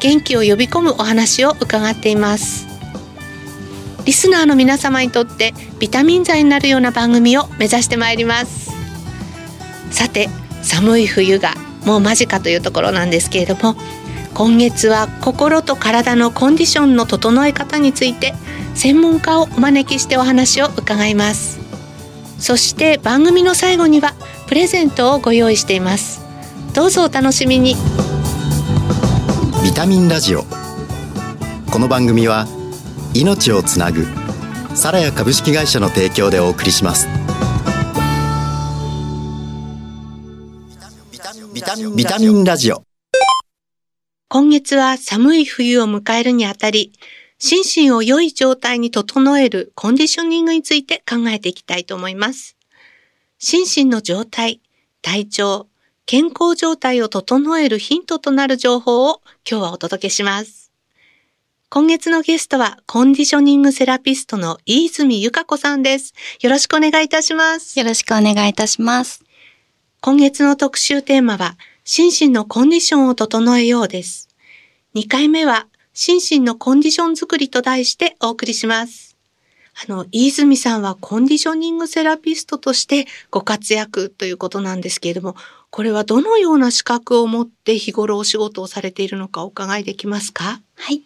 元気を呼び込むお話を伺っています。リスナーの皆様にとってビタミン剤になるような番組を目指してまいります。さて寒い冬がもう間近というところなんですけれども今月は心と体のコンディションの整え方について専門家をお招きしてお話を伺います。そして番組の最後にはプレゼントをご用意しています。どうぞお楽しみに。タミンラジオ。この番組は命をつなぐサラヤ株式会社の提供でお送りします。ビタミンラジオ。今月は寒い冬を迎えるにあたり心身を良い状態に整えるコンディショニングについて考えていきたいと思います。心身の状態体調健康状態を整えるヒントとなる情報を今日はお届けします。今月のゲストはコンディショニングセラピストの飯泉由香子さんです。よろしくお願いいたします。よろしくお願いいたします。今月の特集テーマは心身のコンディションを整えようです。2回目は心身のコンディション作りと題してお送りします。あの、飯泉さんはコンディショニングセラピストとしてご活躍ということなんですけれども、これはどのような資格を持って日頃お仕事をされているのかお伺いできますか？はい。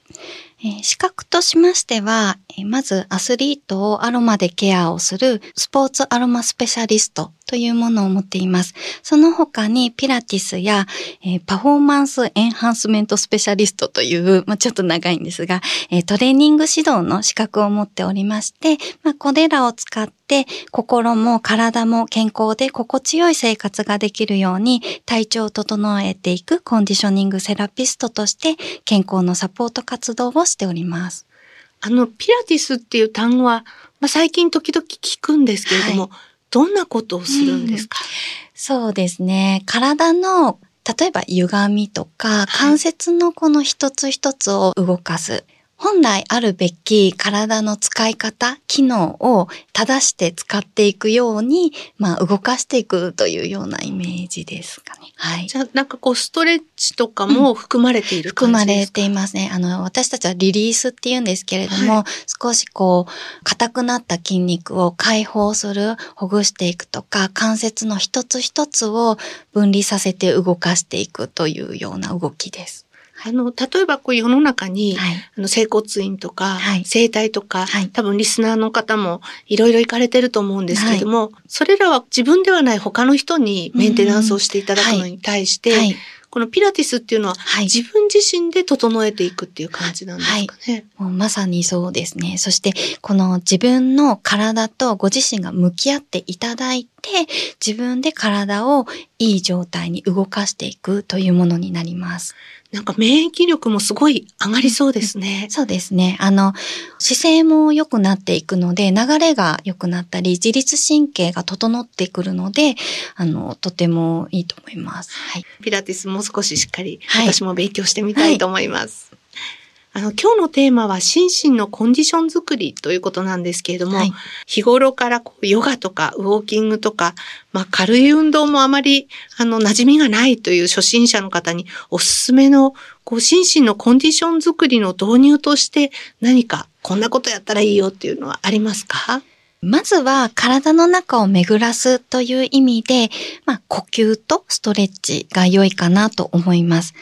え、資格としましては、え、まずアスリートをアロマでケアをするスポーツアロマスペシャリストというものを持っています。その他にピラティスや、え、パフォーマンスエンハンスメントスペシャリストという、まあ、ちょっと長いんですが、え、トレーニング指導の資格を持っておりまして、まあ、これらを使って心も体も健康で心地よい生活ができるように体調を整えていくコンディショニングセラピストとして健康のサポート活動をしております。あの、ピラティスっていう単語は、まあ、最近時々聞くんですけれども、はい、どんなことをするんですか、うん、そうですね。体の例えば歪みとか、関節のこの一つ一つを動かす。本来あるべき体の使い方、機能を正して使っていくように、まあ動かしていくというようなイメージですかね。はい。じゃあなんかこうストレッチとかも含まれている、うん、含まれていますね。あの、私たちはリリースって言うんですけれども、はい、少しこう、硬くなった筋肉を解放する、ほぐしていくとか、関節の一つ一つを分離させて動かしていくというような動きです。あの、例えばこう世の中に、はい、あの、整骨院とか、はい、整体とか、はい、多分リスナーの方もいろいろ行かれてると思うんですけれども、それらは自分ではない他の人にメンテナンスをしていただくのに対して、このピラティスっていうのは、自分自身で整えていくっていう感じなんですかね。はい、もうまさにそうですね。そして、この自分の体とご自身が向き合っていただいて、自分で体をいい状態に動かしていくというものになります。なんか免疫力もすごい上がりそうですね。そうですね。あの、姿勢も良くなっていくので、流れが良くなったり、自律神経が整ってくるので、あの、とてもいいと思います。はい。ピラティスもう少ししっかり、私も勉強してみたいと思います。はいあの、今日のテーマは心身のコンディション作りということなんですけれども、はい、日頃からこうヨガとかウォーキングとか、まあ軽い運動もあまり、あの、馴染みがないという初心者の方におすすめの、こう、心身のコンディション作りの導入として何かこんなことやったらいいよっていうのはありますか？まずは体の中を巡らすという意味で、まあ、呼吸とストレッチが良いかなと思います。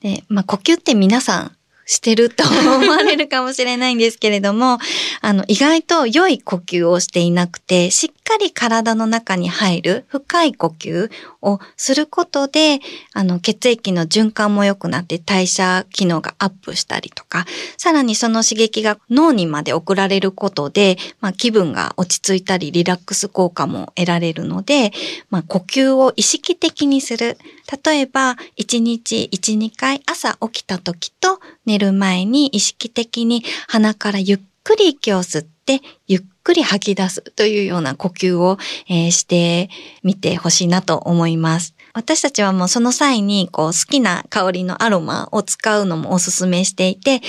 で、まあ、呼吸って皆さんしてると思われるかもしれないんですけれども、あの、意外と良い呼吸をしていなくて、しっかり体の中に入る深い呼吸をすることで、あの、血液の循環も良くなって代謝機能がアップしたりとか、さらにその刺激が脳にまで送られることで、まあ、気分が落ち着いたりリラックス効果も得られるので、まあ、呼吸を意識的にする。例えば、1日1、2回朝起きた時と寝る前に意識的に鼻からゆっくり息を吸って、ゆっくり吐き出すというような呼吸を、えー、してみてほしいなと思います。私たちはもうその際にこう好きな香りのアロマを使うのもおすすめしていて、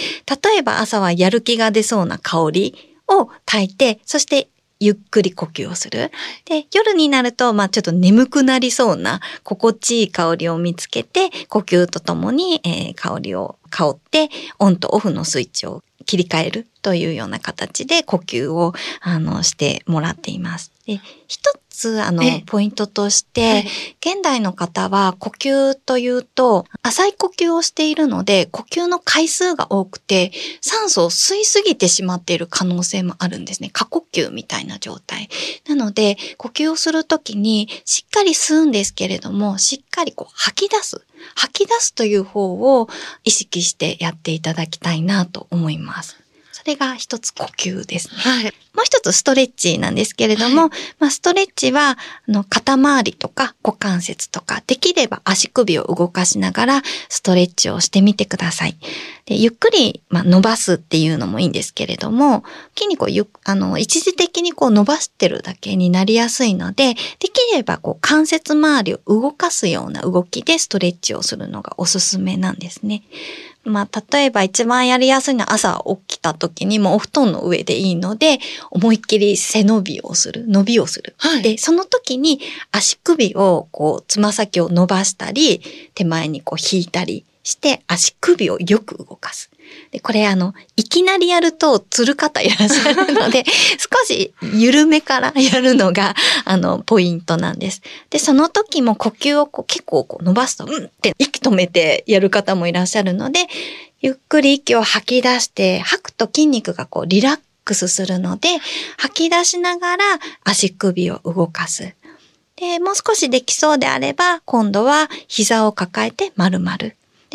例えば朝はやる気が出そうな香りを炊いて、そしてゆっくり呼吸をする。で、夜になると、まあちょっと眠くなりそうな心地いい香りを見つけて、呼吸とともに、えー、香りを香って、オンとオフのスイッチを切り替えるというような形で呼吸を、あの、してもらっています。で、一つ、あの、ポイントとして、現代の方は呼吸というと、浅い呼吸をしているので、呼吸の回数が多くて、酸素を吸いすぎてしまっている可能性もあるんですね。過呼吸みたいな状態。なので、呼吸をするときに、しっかり吸うんですけれども、しっかりこう吐き出す。吐き出すという方を意識してやっていただきたいなと思います。それが一つ呼吸ですね。はい。もう一つストレッチなんですけれども、はい、まあ、ストレッチは、あの、肩周りとか股関節とか、できれば足首を動かしながらストレッチをしてみてください。でゆっくり、まあ、伸ばすっていうのもいいんですけれども、筋肉をゆあの、一時的にこう伸ばしてるだけになりやすいので、できればこう関節周りを動かすような動きでストレッチをするのがおすすめなんですね。まあ、例えば一番やりやすいのは朝起きた時にもお布団の上でいいので、思いっきり背伸びをする、伸びをする。はい、で、その時に足首をこう、つま先を伸ばしたり、手前にこう引いたりして足首をよく動かす。で、これあの、いきなりやるとつる方いらっしゃるので、少し緩めからやるのが、あの、ポイントなんです。で、その時も呼吸をこう結構こう伸ばすと、うんって息止めてやる方もいらっしゃるので、ゆっくり息を吐き出して、吐くと筋肉がこうリラックスするので、吐き出しながら足首を動かす。で、もう少しできそうであれば、今度は膝を抱えて丸々。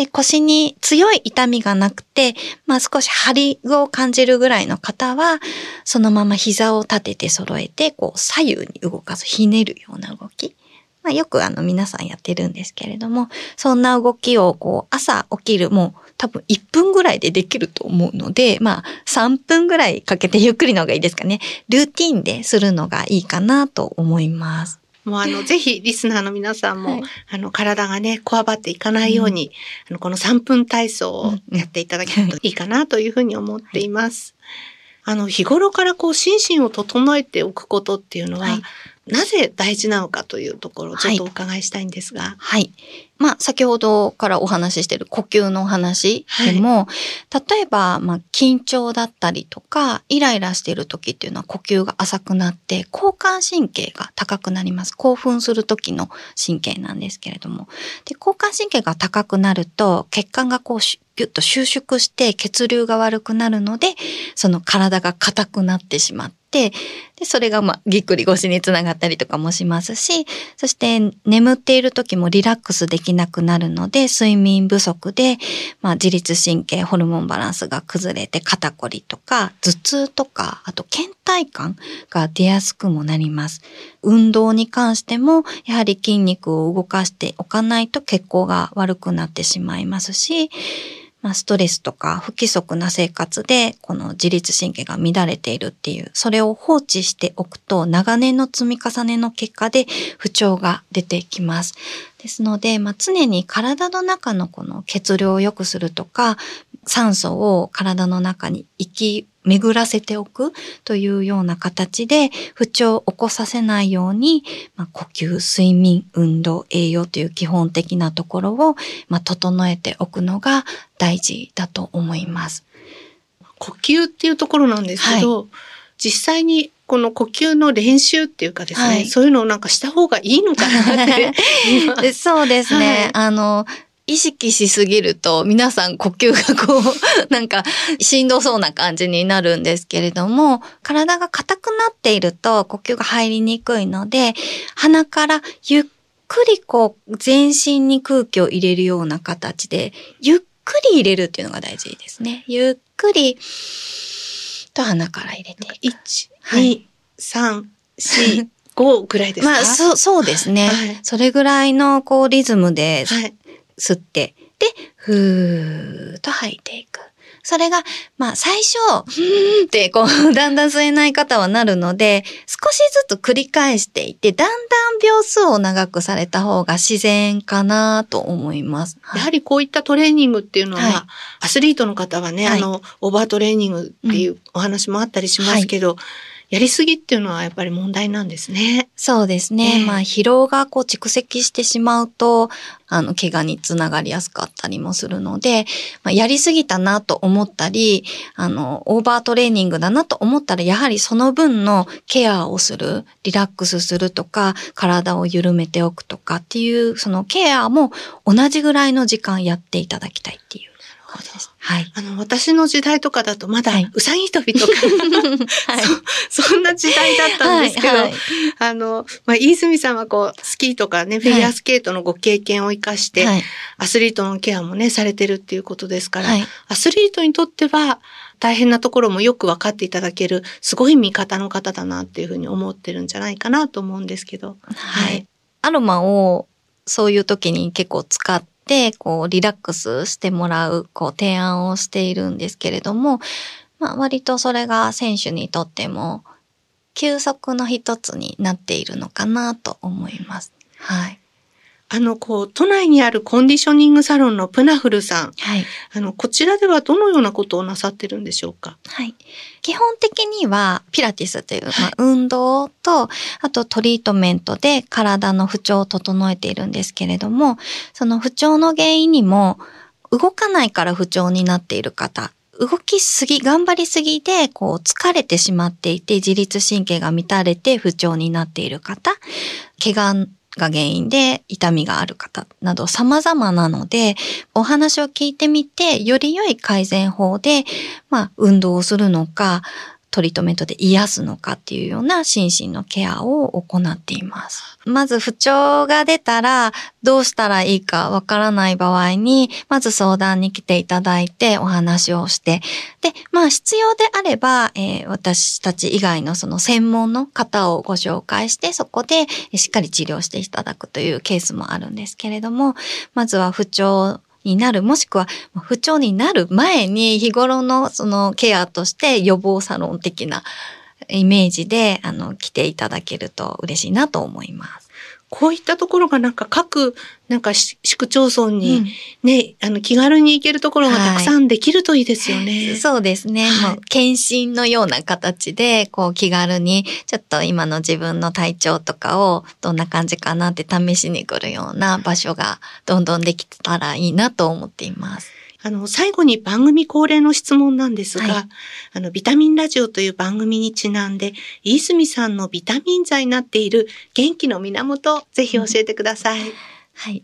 で、腰に強い痛みがなくて、まあ少し張りを感じるぐらいの方は、そのまま膝を立てて揃えて、こう左右に動かす、ひねるような動き。まあよくあの皆さんやってるんですけれども、そんな動きをこう朝起きるもう多分1分ぐらいでできると思うので、まあ3分ぐらいかけてゆっくりの方がいいですかね。ルーティンでするのがいいかなと思います。もうあの、ぜひリスナーの皆さんも、はい、あの、体がね、こわばっていかないように、うん、あの、この3分体操をやっていただけるといいかなというふうに思っています。はい、あの、日頃からこう、心身を整えておくことっていうのは、はい、なぜ大事なのかというところをちょっとお伺いしたいんですが。はい。まあ、先ほどからお話ししている呼吸の話でも、はい、例えば、まあ、緊張だったりとか、イライラしている時っていうのは呼吸が浅くなって、交感神経が高くなります。興奮する時の神経なんですけれども。で、交感神経が高くなると、血管がこう、ぎゅっと収縮して血流が悪くなるので、その体が硬くなってしまって、で、それがまあ、ぎっくり腰につながったりとかもしますし、そして眠っている時もリラックスできなくなるので、睡眠不足で、まあ、自律神経、ホルモンバランスが崩れて肩こりとか、頭痛とか、あと倦怠感が出やすくもなります。運動に関しても、やはり筋肉を動かしておかないと血行が悪くなってしまいますし、まあ、ストレスとか不規則な生活で、この自律神経が乱れているっていう、それを放置しておくと、長年の積み重ねの結果で不調が出てきます。ですので、まあ、常に体の中のこの血流を良くするとか、酸素を体の中に行き巡らせておくというような形で不調を起こさせないように、まあ、呼吸、睡眠、運動、栄養という基本的なところを、まあ、整えておくのが大事だと思います。呼吸っていうところなんですけど、はい、実際にこの呼吸の練習っていうかですね、はい、そういうのをなんかした方がいいのかなって。そうですね。はい、あの、意識しすぎると皆さん呼吸がこう、なんかしんどそうな感じになるんですけれども、体が硬くなっていると呼吸が入りにくいので、鼻からゆっくりこう全身に空気を入れるような形で、ゆっくり入れるっていうのが大事ですね。ゆっくりと鼻から入れていく。1、はい2、3、4、5ぐらいですか？まあ、そう、そうですね。はいそれぐらいのこうリズムではい。吸って、で、ふーっと吐いていく。それが、まあ最初、ふーんってこう、だんだん吸えない方はなるので、少しずつ繰り返していって、だんだん秒数を長くされた方が自然かなと思います。やはりこういったトレーニングっていうのは、はい。アスリートの方はね、はい。あの、オーバートレーニングっていうお話もあったりしますけど、やりすぎっていうのはやっぱり問題なんですね。そうですね。ええまあ疲労がこう蓄積してしまうと、あの、怪我につながりやすかったりもするので、まあ、やりすぎたなと思ったり、あの、オーバートレーニングだなと思ったら、やはりその分のケアをする、リラックスするとか、体を緩めておくとかっていう、そのケアも同じぐらいの時間やっていただきたいっていうです。はい。あの、私の時代とかだとまだはいうさぎ跳びとか、はい。そそんな時代だったんですけど、はいはいあの、まあ、飯泉さんはこう、スキーとかね、フィギュアスケートのご経験を生かして、はい。アスリートのケアもね、されてるっていうことですから、はいアスリートにとっては大変なところもよく分かっていただける、すごい味方の方だなっていうふうに思ってるんじゃないかなと思うんですけど。はい。アロマをそういう時に結構使って、こう、リラックスしてもらう、こう、提案をしているんですけれども、まあ、割とそれが選手にとっても、休息の一つになっているのかなと思います。はい。あの、こう、都内にあるコンディショニングサロンのプナフルさん。はい。あの、こちらではどのようなことをなさってるんでしょうか？はい。基本的には、ピラティスという、まあ、運動と、あとトリートメントで体の不調を整えているんですけれども、その不調の原因にも、動かないから不調になっている方、動きすぎ、頑張りすぎで、こう、疲れてしまっていて、自律神経が乱れて不調になっている方、怪我が原因で痛みがある方など様々なので、お話を聞いてみて、より良い改善法で、まあ、運動をするのか、トリートメントで癒すのかっていうような心身のケアを行っています。まず不調が出たらどうしたらいいかわからない場合に、まず相談に来ていただいてお話をして、で、まあ必要であれば、えー私たち以外のその専門の方をご紹介して、そこでしっかり治療していただくというケースもあるんですけれども、まずは不調になる、もしくは不調になる前に日頃のそのケアとして予防サロン的なイメージで、あの、来ていただけると嬉しいなと思います。こういったところがなんか各、なんか市市区町村うんにね、あの気軽に行けるところがたくさんできるといいですよね。そうですね。はいもう、検診のような形で、こう、気軽に、ちょっと今の自分の体調とかを、どんな感じかなって試しに来るような場所が、どんどんできたらいいなと思っています。あの、最後に番組恒例の質問なんですが、はいあの、ビタミンラジオという番組にちなんで、飯泉さんのビタミン剤になっている元気の源、ぜひ教えてください。はい。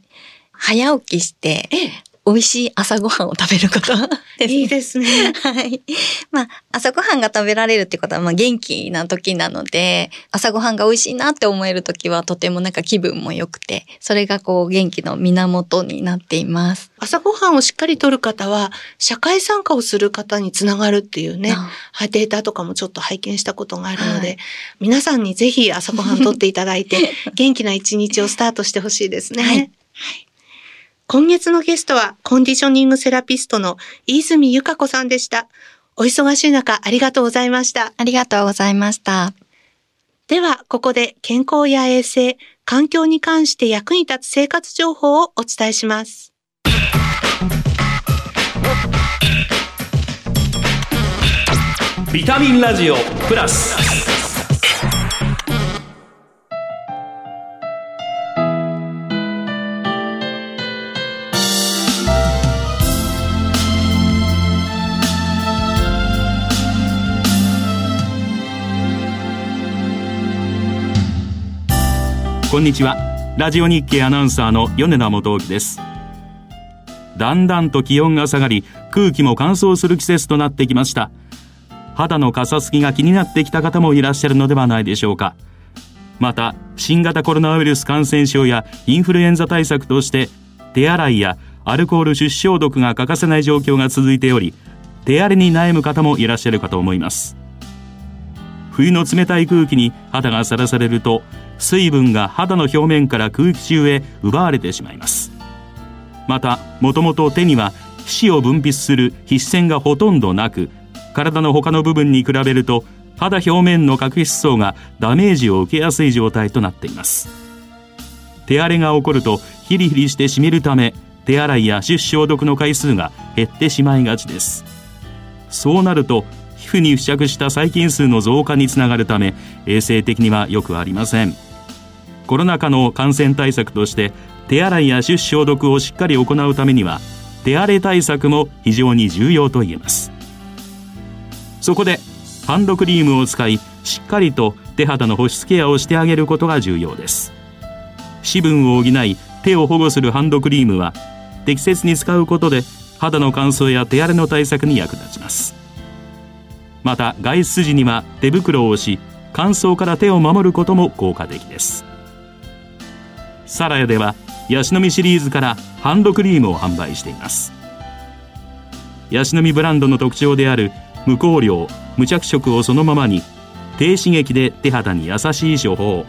早起きして、ええ、美味しい朝ごはんを食べることです、ね。いいですね。はい。まあ、朝ごはんが食べられるってことは、まあ、元気な時なので、朝ごはんが美味しいなって思える時は、とてもなんか気分も良くて、それがこう、元気の源になっています。朝ごはんをしっかりとる方は、社会参加をする方につながるっていうね、あはいデータとかもちょっと拝見したことがあるので、はい皆さんにぜひ朝ごはんとっていただいて、元気な一日をスタートしてほしいですね。はいはい今月のゲストは、コンディショニングセラピストの飯泉由香子さんでした。お忙しい中、ありがとうございました。ありがとうございました。では、ここで健康や衛生、環境に関して役に立つ生活情報をお伝えします。ビタミンラジオプラスこんにちは。ラジオ日経アナウンサーの米田元興です。だんだんと気温が下がり空気も乾燥する季節となってきました。肌のかさつきが気になってきた方もいらっしゃるのではないでしょうか。また新型コロナウイルス感染症やインフルエンザ対策として手洗いやアルコール出消毒が欠かせない状況が続いており手荒れに悩む方もいらっしゃるかと思います。冬の冷たい空気に肌がさらされると水分が肌の表面から空気中へ奪われてしまいます。またもともと手には皮脂を分泌する皮脂腺がほとんどなく体の他の部分に比べると肌表面の角質層がダメージを受けやすい状態となっています。手荒れが起こるとヒリヒリしてしみるため手洗いや手指消毒の回数が減ってしまいがちです。そうなると皮膚に付着した細菌数の増加につながるため衛生的にはよくありません。コロナ禍の感染対策として手洗いや手指消毒をしっかり行うためには手荒れ対策も非常に重要と言えます。そこでハンドクリームを使いしっかりと手肌の保湿ケアをしてあげることが重要です。脂分を補い手を保護するハンドクリームは適切に使うことで肌の乾燥や手荒れの対策に役立ちます。また外出時には手袋をし乾燥から手を守ることも効果的です。サラヤではヤシの実シリーズからハンドクリームを販売しています。ヤシの実ブランドの特徴である無香料無着色をそのままに低刺激で手肌に優しい処方。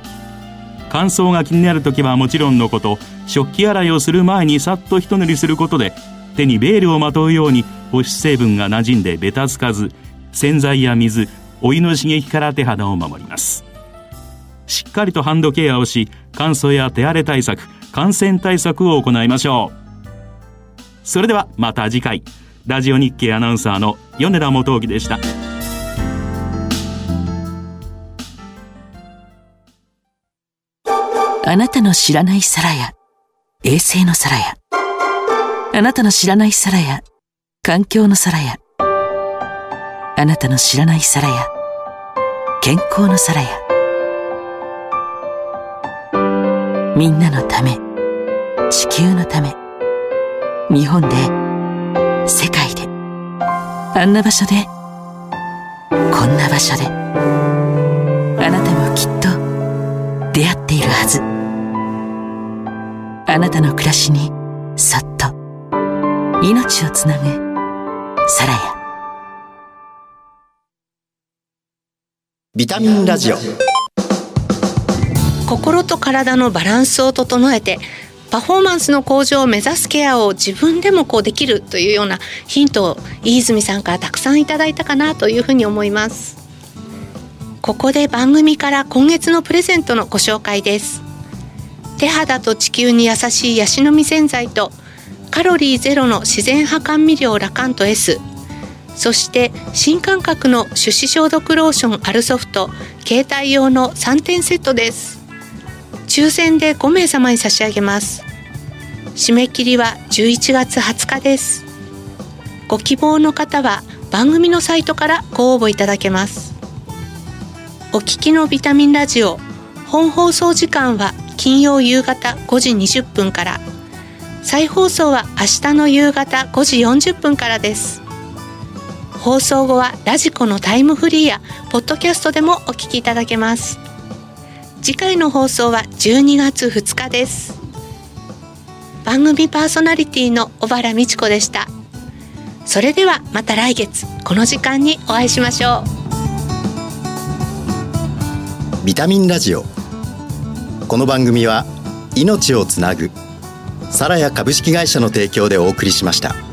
乾燥が気になる時はもちろんのこと食器洗いをする前にさっと一塗りすることで手にベールをまとうように保湿成分が馴染んでベタつかず洗剤や水お湯の刺激から手肌を守ります。しっかりとハンドケアをし乾燥や手荒れ対策感染対策を行いましょう。それではまた次回。ラジオ日経アナウンサーの米田元興でした。あなたの知らない皿や衛星の皿やあなたの知らない皿や環境の皿やあなたの知らない皿や健康の皿やみんなのため地球のため日本で世界であんな場所でこんな場所であなたもきっと出会っているはず。あなたの暮らしにそっと命をつなぐサラヤビタミンラジオ。心と体のバランスを整えてパフォーマンスの向上を目指すケアを自分でもこうできるというようなヒントを飯泉さんからたくさんいただいたかなというふうに思います。ここで番組から今月のプレゼントのご紹介です。手肌と地球に優しいヤシの実洗剤とカロリーゼロの自然派甘味料ラカント S そして新感覚の手指消毒ローションアルソフト携帯用の3点セットです。抽選で5名様に差し上げます。締め切りは11月20日です。ご希望の方は番組のサイトからご応募いただけます。お聞きのビタミンラジオ本放送時間は金曜夕方5時20分から。再放送は明日の夕方5時40分からです。放送後はラジコのタイムフリーやポッドキャストでもお聞きいただけます。次回の放送は12月2日です。番組パーソナリティの小原美智子でした。それではまた来月この時間にお会いしましょう。ビタミンラジオ。この番組は命をつなぐサラヤ株式会社の提供でお送りしました。